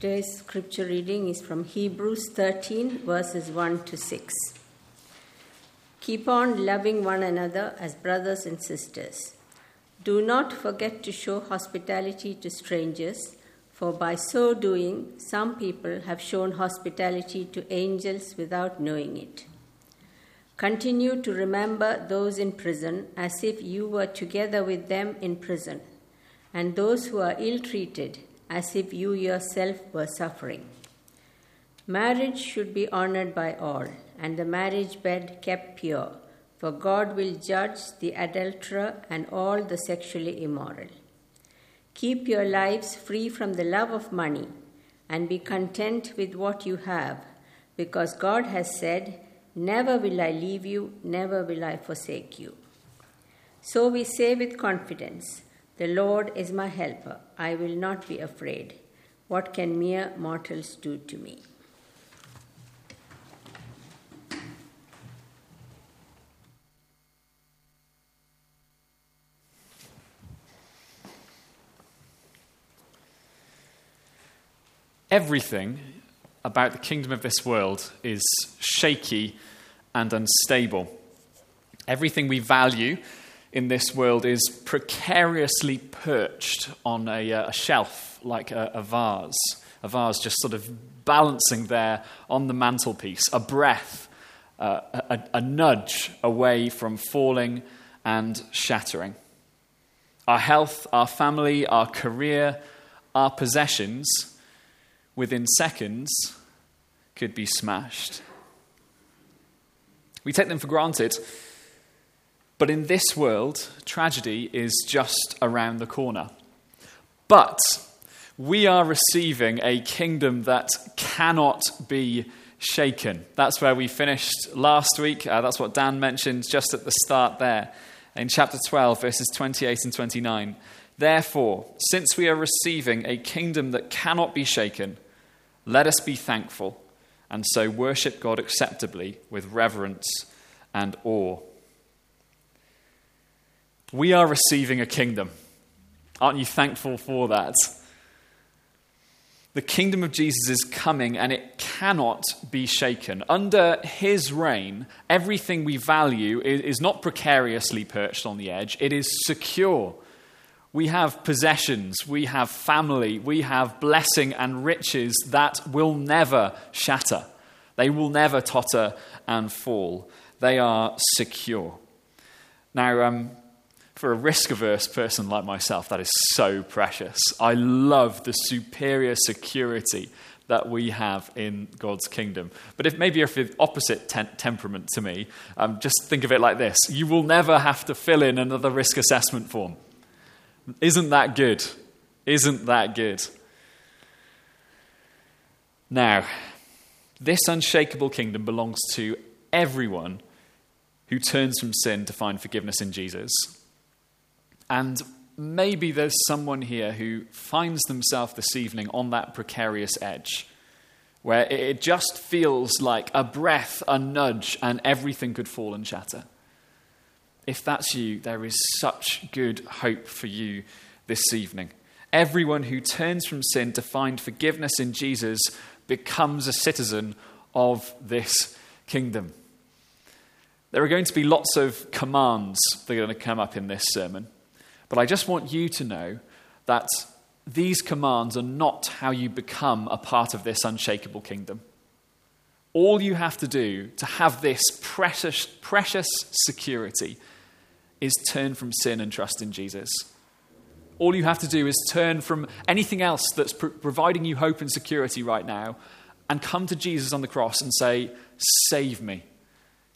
Today's scripture reading is from Hebrews 13, verses 1 to 6. Keep on loving one another as brothers and sisters. Do not forget to show hospitality to strangers, for by so doing, some people have shown hospitality to angels without knowing it. Continue to remember those in prison as if you were together with them in prison, and those who are ill treated as if you yourself were suffering. Marriage should be honored by all, and the marriage bed kept pure, for God will judge the adulterer and all the sexually immoral. Keep your lives free from the love of money, and be content with what you have, because God has said, Never will I leave you, never will I forsake you. So we say with confidence, The Lord is my helper, I will not be afraid. What can mere mortals do to me? Everything about the kingdom of this world is shaky and unstable. Everything we value in this world is precariously perched on a, uh, a shelf like a, a vase. A vase just sort of balancing there on the mantelpiece, a breath, uh, a, a nudge away from falling and shattering. Our health, our family, our career, our possessions, within seconds, could be smashed. We take them for granted, but in this world, tragedy is just around the corner. But we are receiving a kingdom that cannot be shaken. That's where we finished last week. Uh, that's what Dan mentioned just at the start there in chapter 12, verses 28 and 29. Therefore, since we are receiving a kingdom that cannot be shaken, let us be thankful and so worship God acceptably with reverence and awe. We are receiving a kingdom. Aren't you thankful for that? The kingdom of Jesus is coming and it cannot be shaken. Under his reign, everything we value is not precariously perched on the edge, it is secure. We have possessions, we have family, we have blessing and riches that will never shatter. They will never totter and fall. They are secure. Now, um, for a risk averse person like myself, that is so precious. I love the superior security that we have in God's kingdom. But if maybe if you're opposite ten- temperament to me, um, just think of it like this you will never have to fill in another risk assessment form. Isn't that good? Isn't that good? Now, this unshakable kingdom belongs to everyone who turns from sin to find forgiveness in Jesus. And maybe there's someone here who finds themselves this evening on that precarious edge where it just feels like a breath, a nudge, and everything could fall and shatter. If that's you, there is such good hope for you this evening. Everyone who turns from sin to find forgiveness in Jesus becomes a citizen of this kingdom. There are going to be lots of commands that are going to come up in this sermon. But I just want you to know that these commands are not how you become a part of this unshakable kingdom. All you have to do to have this precious, precious security is turn from sin and trust in Jesus. All you have to do is turn from anything else that's pr- providing you hope and security right now and come to Jesus on the cross and say, Save me.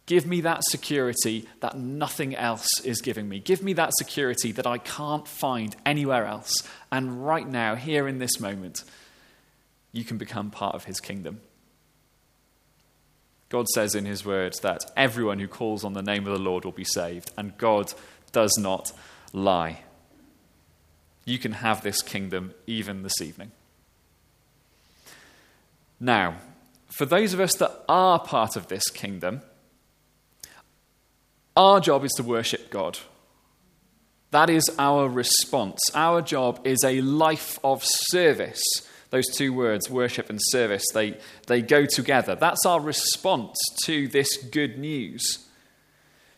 Give me that security that nothing else is giving me. Give me that security that I can't find anywhere else. And right now, here in this moment, you can become part of his kingdom. God says in his word that everyone who calls on the name of the Lord will be saved, and God does not lie. You can have this kingdom even this evening. Now, for those of us that are part of this kingdom, our job is to worship God. That is our response. Our job is a life of service Those two words, worship and service, they, they go together. That's our response to this good news.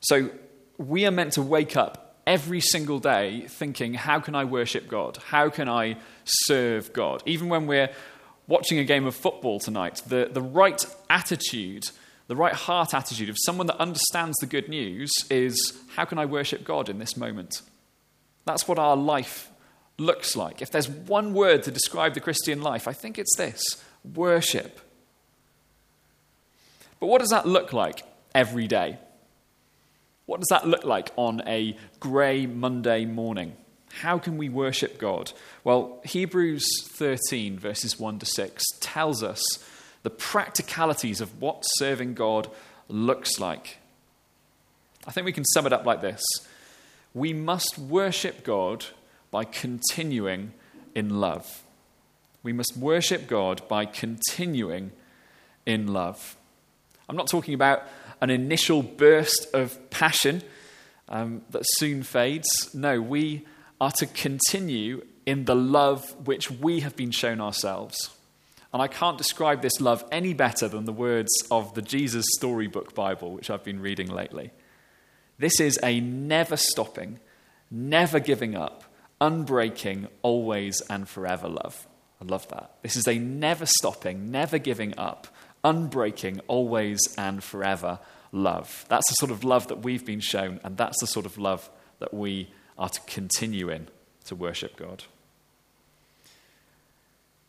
So we are meant to wake up every single day thinking, how can I worship God? How can I serve God? Even when we're watching a game of football tonight, the, the right attitude, the right heart attitude of someone that understands the good news is, how can I worship God in this moment? That's what our life looks like. If there's one word to describe the Christian life, I think it's this worship. But what does that look like every day? What does that look like on a grey Monday morning? How can we worship God? Well, Hebrews 13, verses 1 to 6, tells us the practicalities of what serving God looks like. I think we can sum it up like this We must worship God by continuing in love. We must worship God by continuing in love. I'm not talking about an initial burst of passion um, that soon fades. No, we are to continue in the love which we have been shown ourselves. And I can't describe this love any better than the words of the Jesus Storybook Bible, which I've been reading lately. This is a never stopping, never giving up, unbreaking, always and forever love. I love that. This is a never stopping, never giving up, unbreaking, always and forever love. That's the sort of love that we've been shown, and that's the sort of love that we are to continue in to worship God.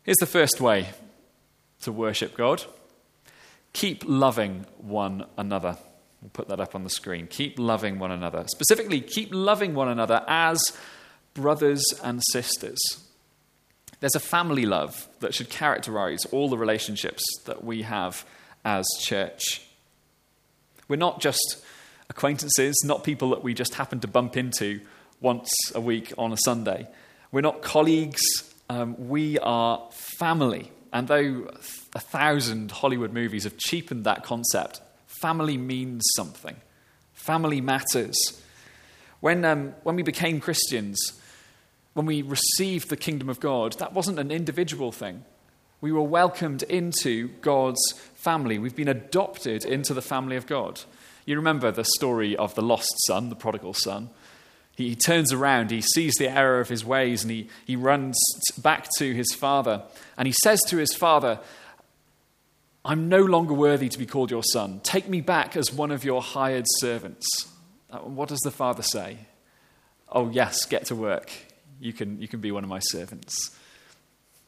Here's the first way to worship God keep loving one another. We'll put that up on the screen. Keep loving one another. Specifically, keep loving one another as brothers and sisters. There's a family love that should characterize all the relationships that we have as church. We're not just acquaintances, not people that we just happen to bump into once a week on a Sunday. We're not colleagues, um, we are family. And though a thousand Hollywood movies have cheapened that concept, family means something. Family matters. When, um, when we became Christians, when we received the kingdom of God, that wasn't an individual thing. We were welcomed into God's family. We've been adopted into the family of God. You remember the story of the lost son, the prodigal son. He, he turns around, he sees the error of his ways, and he, he runs back to his father. And he says to his father, I'm no longer worthy to be called your son. Take me back as one of your hired servants. Uh, what does the father say? Oh, yes, get to work. You can, you can be one of my servants.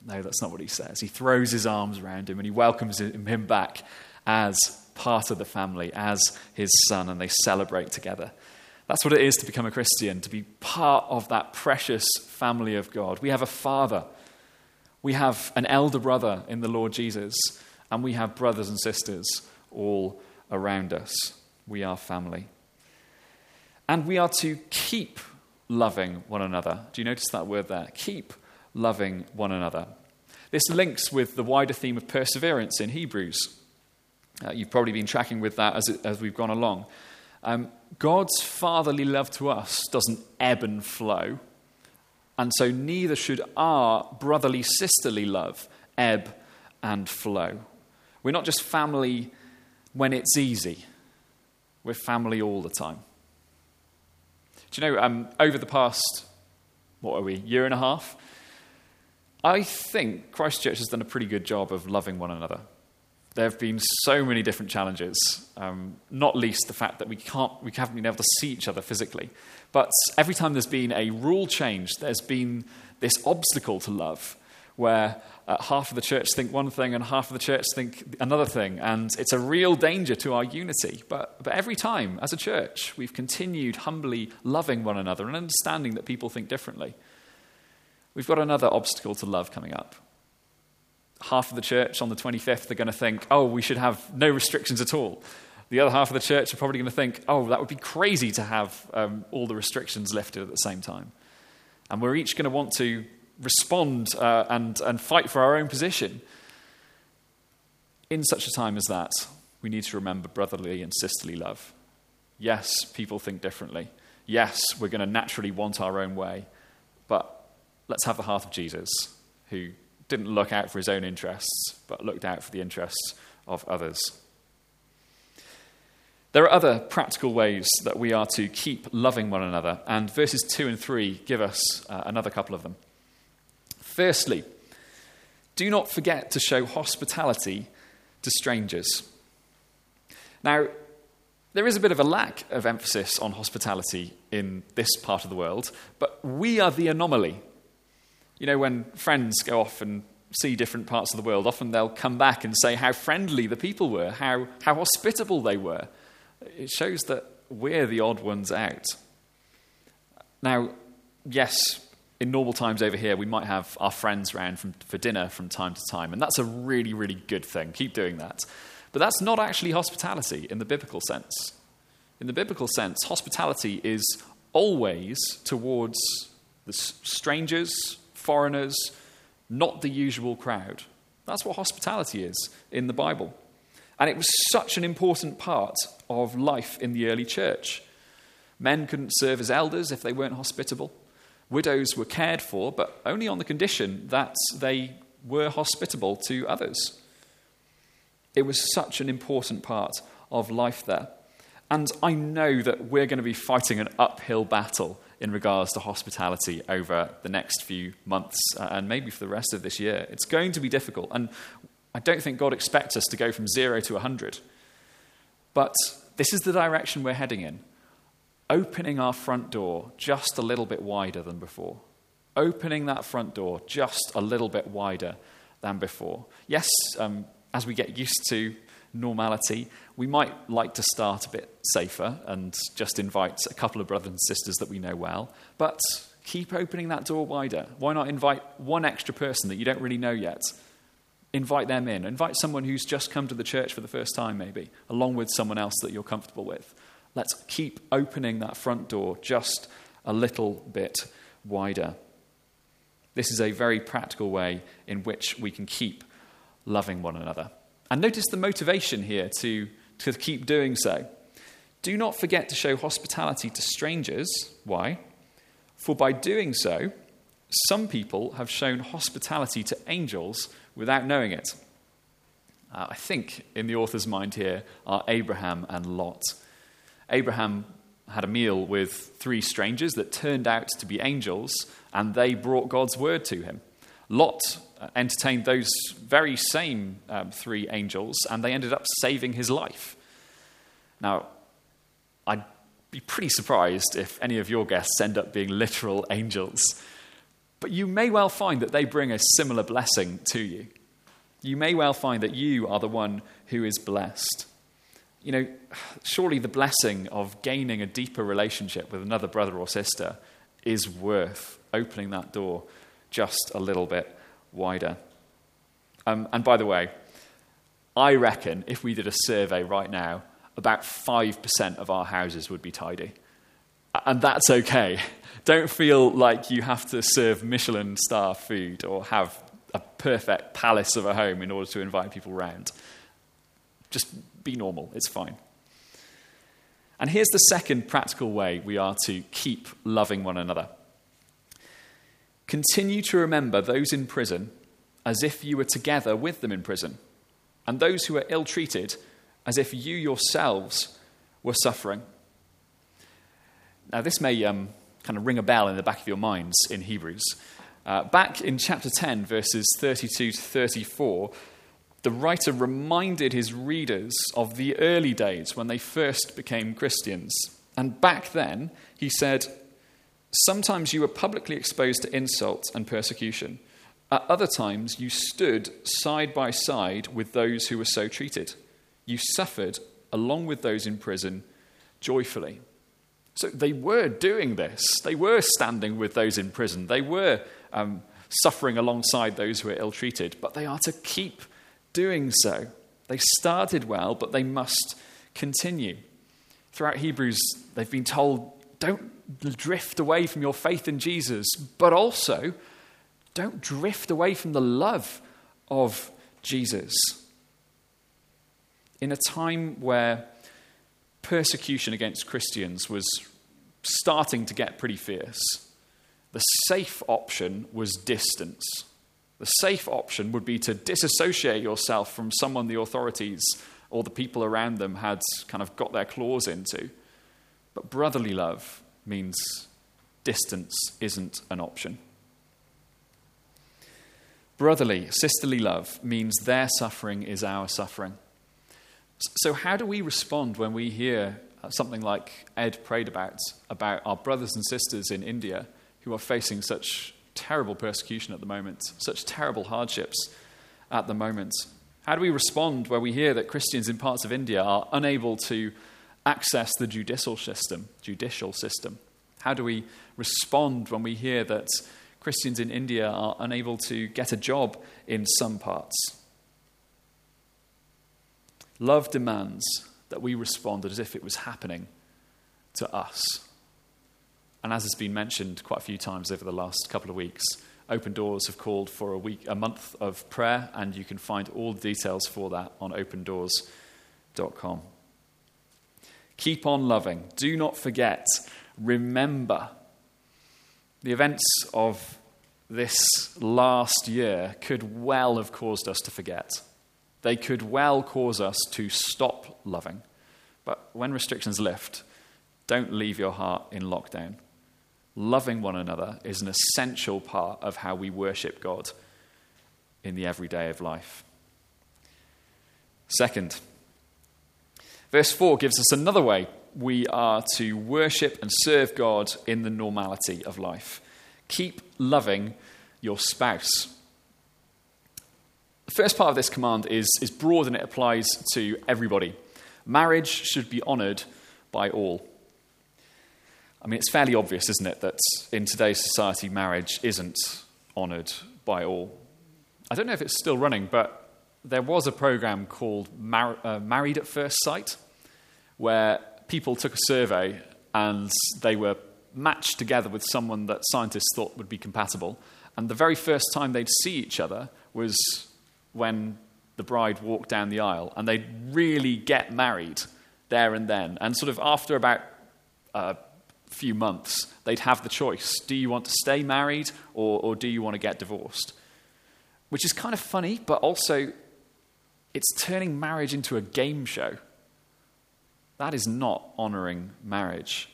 No, that's not what he says. He throws his arms around him and he welcomes him back as part of the family, as his son, and they celebrate together. That's what it is to become a Christian, to be part of that precious family of God. We have a father, we have an elder brother in the Lord Jesus, and we have brothers and sisters all around us. We are family. And we are to keep loving one another. Do you notice that word there? Keep loving one another. This links with the wider theme of perseverance in Hebrews. Uh, you've probably been tracking with that as, it, as we've gone along. Um, God's fatherly love to us doesn't ebb and flow, and so neither should our brotherly sisterly love ebb and flow. We're not just family when it's easy, we're family all the time. Do you know, um, over the past, what are we, year and a half, I think Christchurch has done a pretty good job of loving one another. There have been so many different challenges, um, not least the fact that we, can't, we haven't been able to see each other physically. But every time there's been a rule change, there's been this obstacle to love where uh, half of the church think one thing and half of the church think another thing. And it's a real danger to our unity. But, but every time, as a church, we've continued humbly loving one another and understanding that people think differently. We've got another obstacle to love coming up. Half of the church on the 25th are going to think, oh, we should have no restrictions at all. The other half of the church are probably going to think, oh, that would be crazy to have um, all the restrictions lifted at the same time. And we're each going to want to respond uh, and, and fight for our own position. In such a time as that, we need to remember brotherly and sisterly love. Yes, people think differently. Yes, we're going to naturally want our own way. But let's have the heart of Jesus, who didn't look out for his own interests, but looked out for the interests of others. There are other practical ways that we are to keep loving one another, and verses 2 and 3 give us uh, another couple of them. Firstly, do not forget to show hospitality to strangers. Now, there is a bit of a lack of emphasis on hospitality in this part of the world, but we are the anomaly. You know, when friends go off and see different parts of the world, often they'll come back and say how friendly the people were, how, how hospitable they were. It shows that we're the odd ones out. Now, yes, in normal times over here, we might have our friends round from, for dinner from time to time, and that's a really, really good thing. Keep doing that. But that's not actually hospitality in the biblical sense. In the biblical sense, hospitality is always towards the strangers, foreigners, not the usual crowd. That's what hospitality is in the Bible. And it was such an important part of life in the early church. Men couldn't serve as elders if they weren't hospitable. Widows were cared for, but only on the condition that they were hospitable to others. It was such an important part of life there. And I know that we're going to be fighting an uphill battle in regards to hospitality over the next few months uh, and maybe for the rest of this year. It's going to be difficult. And I don't think God expects us to go from zero to 100. But this is the direction we're heading in. Opening our front door just a little bit wider than before. Opening that front door just a little bit wider than before. Yes, um, as we get used to normality, we might like to start a bit safer and just invite a couple of brothers and sisters that we know well. But keep opening that door wider. Why not invite one extra person that you don't really know yet? Invite them in. Invite someone who's just come to the church for the first time, maybe, along with someone else that you're comfortable with. Let's keep opening that front door just a little bit wider. This is a very practical way in which we can keep loving one another. And notice the motivation here to, to keep doing so. Do not forget to show hospitality to strangers. Why? For by doing so, some people have shown hospitality to angels without knowing it. Uh, I think in the author's mind here are Abraham and Lot. Abraham had a meal with three strangers that turned out to be angels, and they brought God's word to him. Lot entertained those very same um, three angels, and they ended up saving his life. Now, I'd be pretty surprised if any of your guests end up being literal angels, but you may well find that they bring a similar blessing to you. You may well find that you are the one who is blessed. You know, surely the blessing of gaining a deeper relationship with another brother or sister is worth opening that door just a little bit wider. Um, and by the way, I reckon if we did a survey right now, about 5% of our houses would be tidy. And that's okay. Don't feel like you have to serve Michelin star food or have a perfect palace of a home in order to invite people round. Just be normal, it's fine. And here's the second practical way we are to keep loving one another Continue to remember those in prison as if you were together with them in prison, and those who are ill treated as if you yourselves were suffering. Now, this may um, kind of ring a bell in the back of your minds in Hebrews. Uh, back in chapter 10, verses 32 to 34, the writer reminded his readers of the early days when they first became Christians. And back then, he said, Sometimes you were publicly exposed to insult and persecution. At other times, you stood side by side with those who were so treated. You suffered along with those in prison joyfully. So they were doing this. They were standing with those in prison. They were um, suffering alongside those who were ill treated. But they are to keep doing so. They started well, but they must continue. Throughout Hebrews, they've been told don't drift away from your faith in Jesus, but also don't drift away from the love of Jesus. In a time where persecution against Christians was starting to get pretty fierce, the safe option was distance. The safe option would be to disassociate yourself from someone the authorities or the people around them had kind of got their claws into. But brotherly love means distance isn't an option. Brotherly, sisterly love means their suffering is our suffering. So, how do we respond when we hear uh, something like Ed prayed about, about our brothers and sisters in India who are facing such terrible persecution at the moment, such terrible hardships at the moment? How do we respond where we hear that Christians in parts of India are unable to access the judicial system, judicial system? How do we respond when we hear that Christians in India are unable to get a job in some parts? Love demands that we respond as if it was happening to us. And as has been mentioned quite a few times over the last couple of weeks, Open Doors have called for a week, a month of prayer, and you can find all the details for that on opendoors.com. Keep on loving. Do not forget. Remember. The events of this last year could well have caused us to forget. They could well cause us to stop loving. But when restrictions lift, don't leave your heart in lockdown loving one another is an essential part of how we worship God in the everyday of life. Second, verse 4 gives us another way we are to worship and serve God in the normality of life. Keep loving your spouse. The first part of this command is, is broad and it applies to everybody. Marriage should be honoured by all. I mean, it's fairly obvious, isn't it, that in today's society, marriage isn't honoured by all. I don't know if it's still running, but there was a program called Mar- uh, Married at First Sight, where people took a survey and they were matched together with someone that scientists thought would be compatible. And the very first time they'd see each other was when the bride walked down the aisle, and they'd really get married there and then. And sort of after about a few months, they'd have the choice do you want to stay married or, or do you want to get divorced? Which is kind of funny, but also it's turning marriage into a game show. That is not honoring marriage.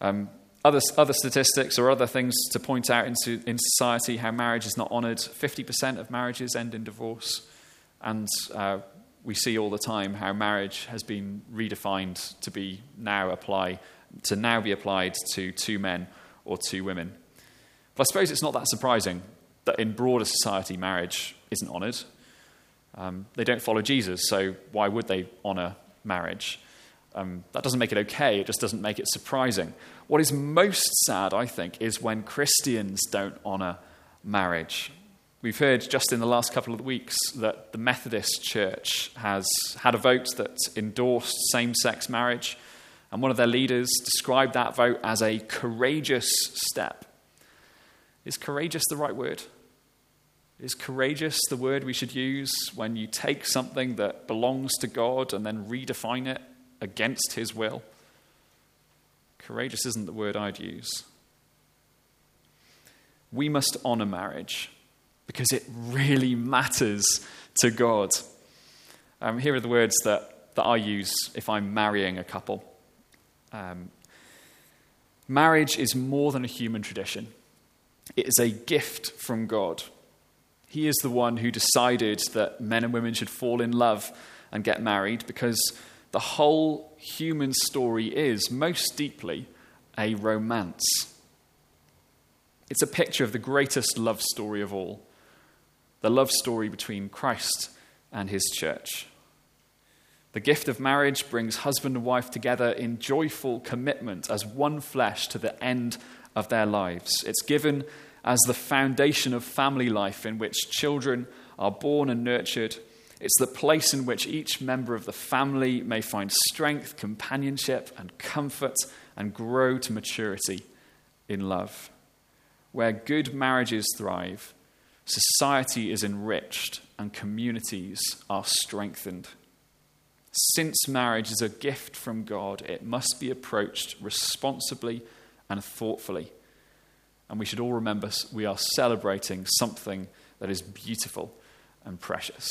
Um, other, other statistics or other things to point out in, in society how marriage is not honored 50% of marriages end in divorce. And uh, we see all the time how marriage has been redefined to be now apply to now be applied to two men or two women. But I suppose it's not that surprising that in broader society, marriage isn't honoured. Um, they don't follow Jesus, so why would they honour marriage? Um, that doesn't make it okay, it just doesn't make it surprising. What is most sad, I think, is when Christians don't honour marriage. We've heard just in the last couple of weeks that the Methodist Church has had a vote that endorsed same sex marriage. And one of their leaders described that vote as a courageous step. Is courageous the right word? Is courageous the word we should use when you take something that belongs to God and then redefine it against His will? Courageous isn't the word I'd use. We must honor marriage because it really matters to God. Um, here are the words that, that I use if I'm marrying a couple. Um, marriage is more than a human tradition, it is a gift from God. He is the one who decided that men and women should fall in love and get married because the whole human story is most deeply a romance. It's a picture of the greatest love story of all the love story between Christ and his church. The gift of marriage brings husband and wife together in joyful commitment as one flesh to the end of their lives. It's given as the foundation of family life in which children are born and nurtured. It's the place in which each member of the family may find strength, companionship, and comfort and grow to maturity in love. Where good marriages thrive, society is enriched and communities are strengthened. Since marriage is a gift from God, it must be approached responsibly and thoughtfully. And we should all remember we are celebrating something that is beautiful and precious.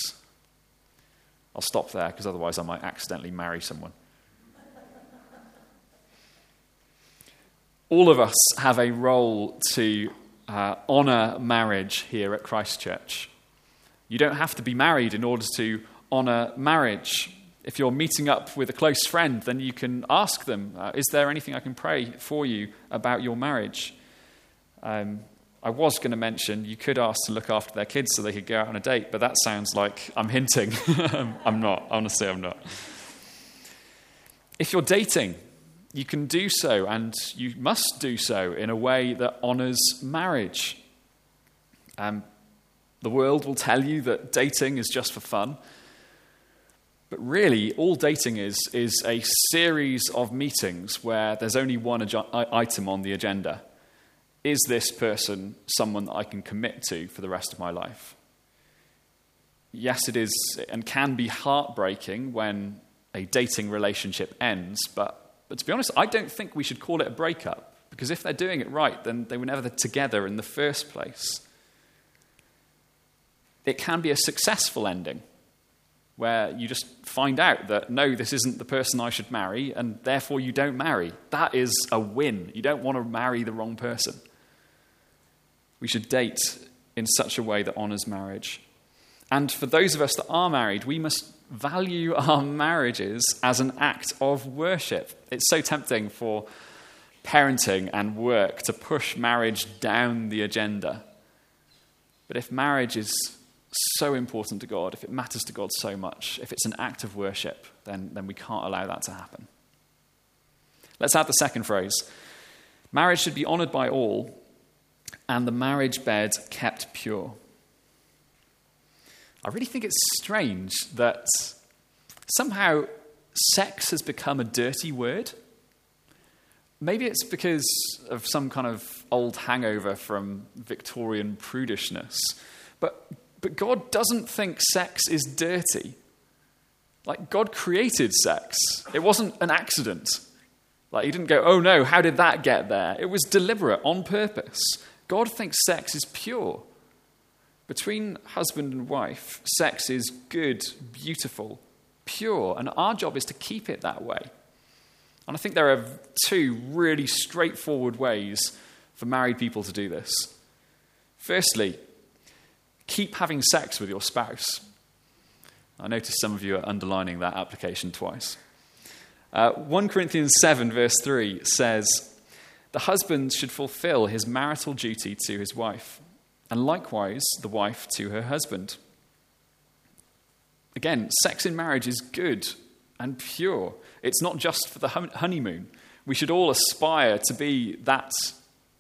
I'll stop there because otherwise I might accidentally marry someone. All of us have a role to uh, honour marriage here at Christchurch. You don't have to be married in order to honour marriage. If you're meeting up with a close friend, then you can ask them, uh, Is there anything I can pray for you about your marriage? Um, I was going to mention you could ask to look after their kids so they could go out on a date, but that sounds like I'm hinting. I'm not. Honestly, I'm not. If you're dating, you can do so, and you must do so in a way that honours marriage. Um, the world will tell you that dating is just for fun. But really, all dating is, is a series of meetings where there's only one item on the agenda. Is this person someone that I can commit to for the rest of my life? Yes, it is and can be heartbreaking when a dating relationship ends, but, but to be honest, I don't think we should call it a breakup because if they're doing it right, then they were never together in the first place. It can be a successful ending where you just find out that no, this isn't the person I should marry, and therefore you don't marry. That is a win. You don't want to marry the wrong person. We should date in such a way that honors marriage. And for those of us that are married, we must value our marriages as an act of worship. It's so tempting for parenting and work to push marriage down the agenda. But if marriage is so important to God, if it matters to God so much, if it's an act of worship, then, then we can't allow that to happen. Let's add the second phrase. Marriage should be honored by all, and the marriage bed kept pure. I really think it's strange that somehow sex has become a dirty word. Maybe it's because of some kind of old hangover from Victorian prudishness. But, but God doesn't think sex is dirty. Like, God created sex, it wasn't an accident. Like, He didn't go, oh no, how did that get there? It was deliberate, on purpose. God thinks sex is pure. Between husband and wife, sex is good, beautiful, pure, and our job is to keep it that way. And I think there are two really straightforward ways for married people to do this. Firstly, keep having sex with your spouse. I notice some of you are underlining that application twice. Uh, 1 Corinthians 7, verse 3 says, the husband should fulfill his marital duty to his wife, and likewise the wife to her husband. Again, sex in marriage is good and pure. It's not just for the honeymoon. We should all aspire to be that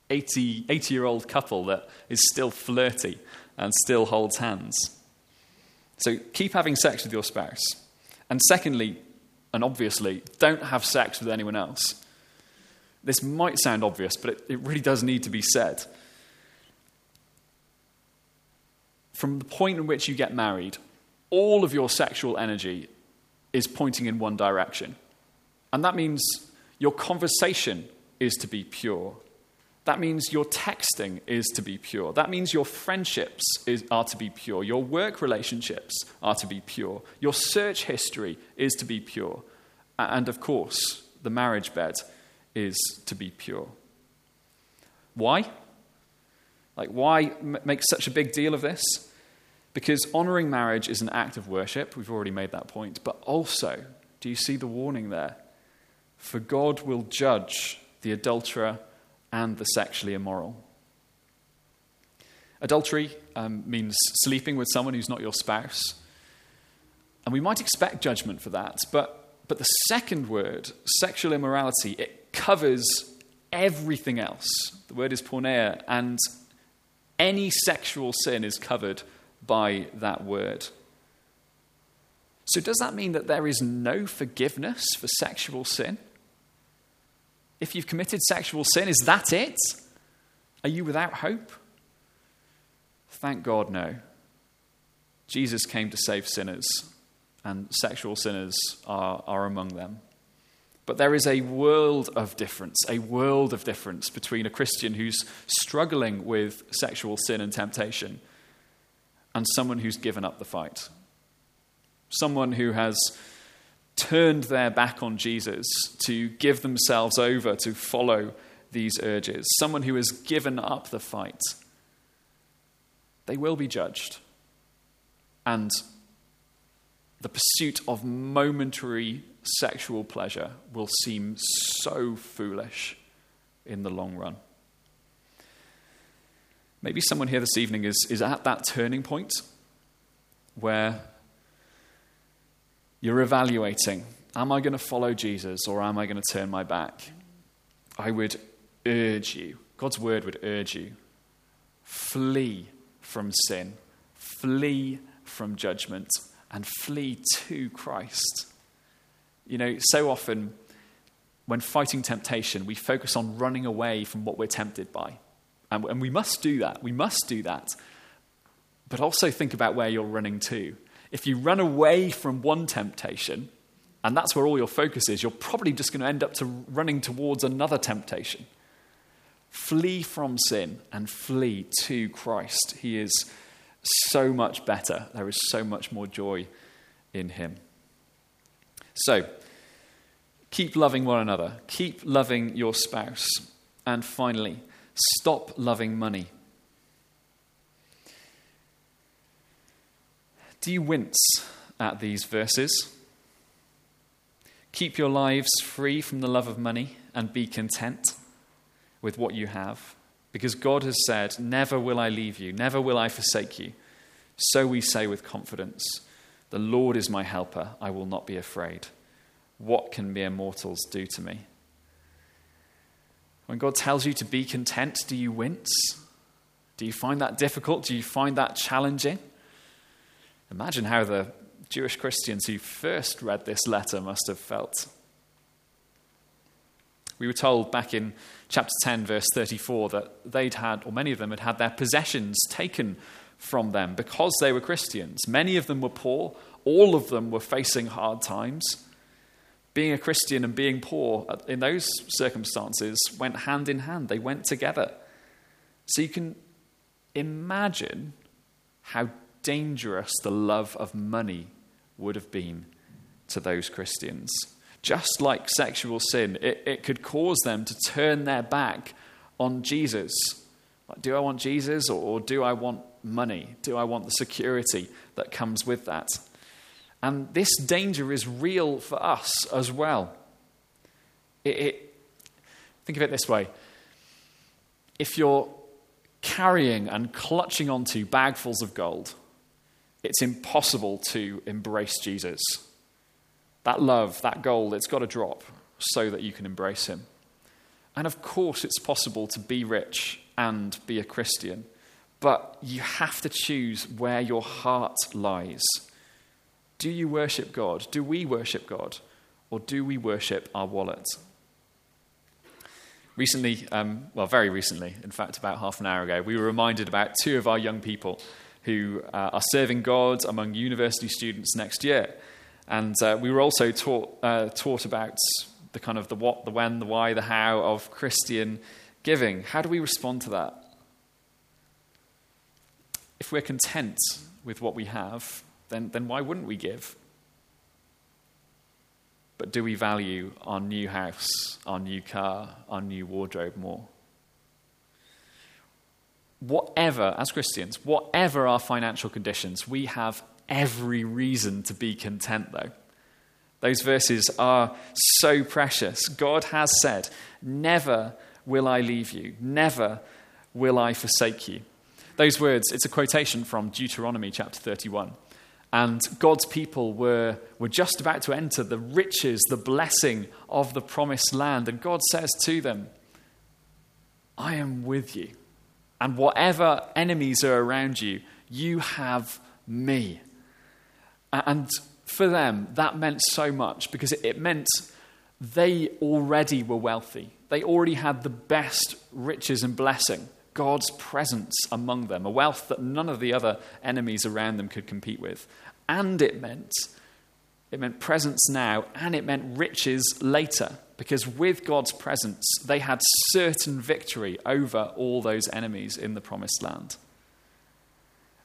80, 80 year old couple that is still flirty and still holds hands. So keep having sex with your spouse. And secondly, and obviously, don't have sex with anyone else. This might sound obvious, but it, it really does need to be said. From the point in which you get married, all of your sexual energy is pointing in one direction. And that means your conversation is to be pure. That means your texting is to be pure. That means your friendships is, are to be pure. Your work relationships are to be pure. Your search history is to be pure. And of course, the marriage bed is to be pure. Why? Like, why make such a big deal of this? Because honoring marriage is an act of worship. We've already made that point. But also, do you see the warning there? For God will judge the adulterer and the sexually immoral. Adultery um, means sleeping with someone who's not your spouse. And we might expect judgment for that. But, but the second word, sexual immorality, it covers everything else. The word is porneia, and any sexual sin is covered by that word. So, does that mean that there is no forgiveness for sexual sin? If you've committed sexual sin, is that it? Are you without hope? Thank God, no. Jesus came to save sinners, and sexual sinners are, are among them. But there is a world of difference, a world of difference between a Christian who's struggling with sexual sin and temptation and someone who's given up the fight. Someone who has turned their back on Jesus to give themselves over to follow these urges. Someone who has given up the fight. They will be judged. And the pursuit of momentary sexual pleasure will seem so foolish in the long run. Maybe someone here this evening is, is at that turning point where you're evaluating Am I going to follow Jesus or am I going to turn my back? I would urge you, God's word would urge you, flee from sin, flee from judgment, and flee to Christ. You know, so often when fighting temptation, we focus on running away from what we're tempted by. And, and we must do that. We must do that. But also think about where you're running to. If you run away from one temptation, and that's where all your focus is, you're probably just going to end up to running towards another temptation. Flee from sin and flee to Christ. He is so much better. There is so much more joy in him. So, keep loving one another, keep loving your spouse, and finally, Stop loving money. Do you wince at these verses? Keep your lives free from the love of money and be content with what you have. Because God has said, Never will I leave you, never will I forsake you. So we say with confidence, The Lord is my helper, I will not be afraid. What can mere mortals do to me? When God tells you to be content, do you wince? Do you find that difficult? Do you find that challenging? Imagine how the Jewish Christians who first read this letter must have felt. We were told back in chapter 10, verse 34, that they'd had, or many of them had had their possessions taken from them because they were Christians. Many of them were poor, all of them were facing hard times being a Christian and being poor in those circumstances went hand in hand, they went together. So you can imagine how dangerous the love of money would have been to those Christians. Just like sexual sin, it, it could cause them to turn their back on Jesus. Do I want Jesus or, or do I want money? Do I want the security that comes with that? And this danger is real for us as well. It, it, think of it this way if you're carrying and clutching onto bagfuls of gold, it's impossible to embrace Jesus. That love, that gold, it's got to drop so that you can embrace him. And of course, it's possible to be rich and be a Christian, but you have to choose where your heart lies. Do you worship God? Do we worship God? Or do we worship our wallet? Recently, um, well, very recently, in fact, about half an hour ago, we were reminded about two of our young people who uh, are serving God among university students next year. And uh, we were also taught, uh, taught about the kind of the what, the when, the why, the how of Christian giving. How do we respond to that? If we're content with what we have, then, then why wouldn't we give? But do we value our new house, our new car, our new wardrobe more? Whatever, as Christians, whatever our financial conditions, we have every reason to be content, though. Those verses are so precious. God has said, Never will I leave you, never will I forsake you. Those words, it's a quotation from Deuteronomy chapter 31. And God's people were, were just about to enter the riches, the blessing of the promised land. And God says to them, I am with you. And whatever enemies are around you, you have me. And for them, that meant so much because it meant they already were wealthy. They already had the best riches and blessing, God's presence among them, a wealth that none of the other enemies around them could compete with and it meant it meant presence now and it meant riches later because with God's presence they had certain victory over all those enemies in the promised land.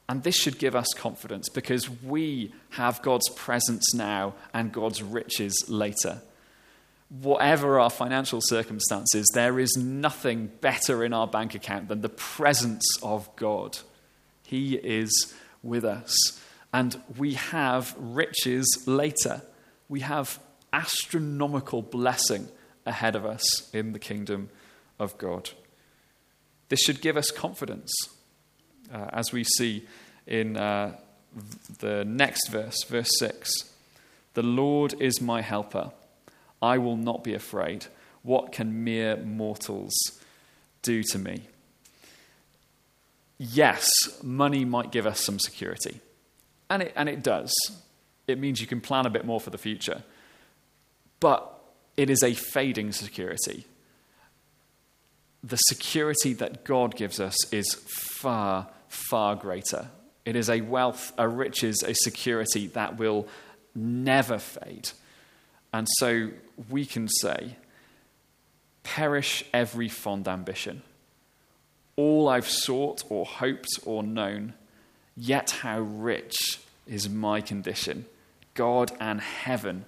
And this should give us confidence because we have God's presence now and God's riches later. Whatever our financial circumstances, there is nothing better in our bank account than the presence of God. He is with us. And we have riches later. We have astronomical blessing ahead of us in the kingdom of God. This should give us confidence, uh, as we see in uh, the next verse, verse 6. The Lord is my helper. I will not be afraid. What can mere mortals do to me? Yes, money might give us some security. And it, and it does. It means you can plan a bit more for the future. But it is a fading security. The security that God gives us is far, far greater. It is a wealth, a riches, a security that will never fade. And so we can say, perish every fond ambition. All I've sought or hoped or known, yet how rich is my condition. God and heaven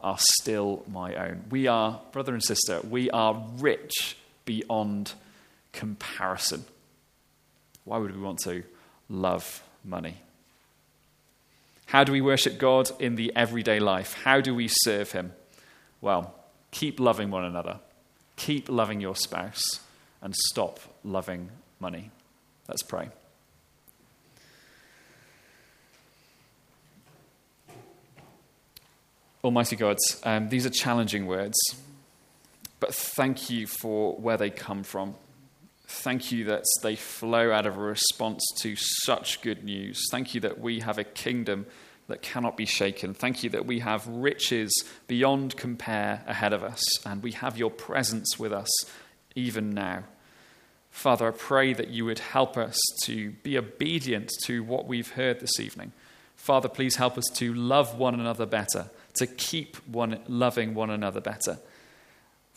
are still my own. We are, brother and sister, we are rich beyond comparison. Why would we want to love money? How do we worship God in the everyday life? How do we serve Him? Well, keep loving one another, keep loving your spouse, and stop loving money. Let's pray. Almighty God, um, these are challenging words, but thank you for where they come from. Thank you that they flow out of a response to such good news. Thank you that we have a kingdom that cannot be shaken. Thank you that we have riches beyond compare ahead of us, and we have your presence with us even now. Father, I pray that you would help us to be obedient to what we've heard this evening. Father, please help us to love one another better to keep one, loving one another better.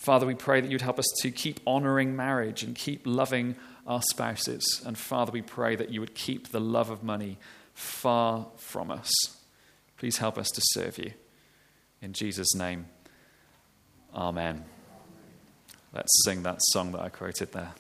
Father, we pray that you'd help us to keep honoring marriage and keep loving our spouses. And Father, we pray that you would keep the love of money far from us. Please help us to serve you. In Jesus' name, Amen. Let's sing that song that I quoted there.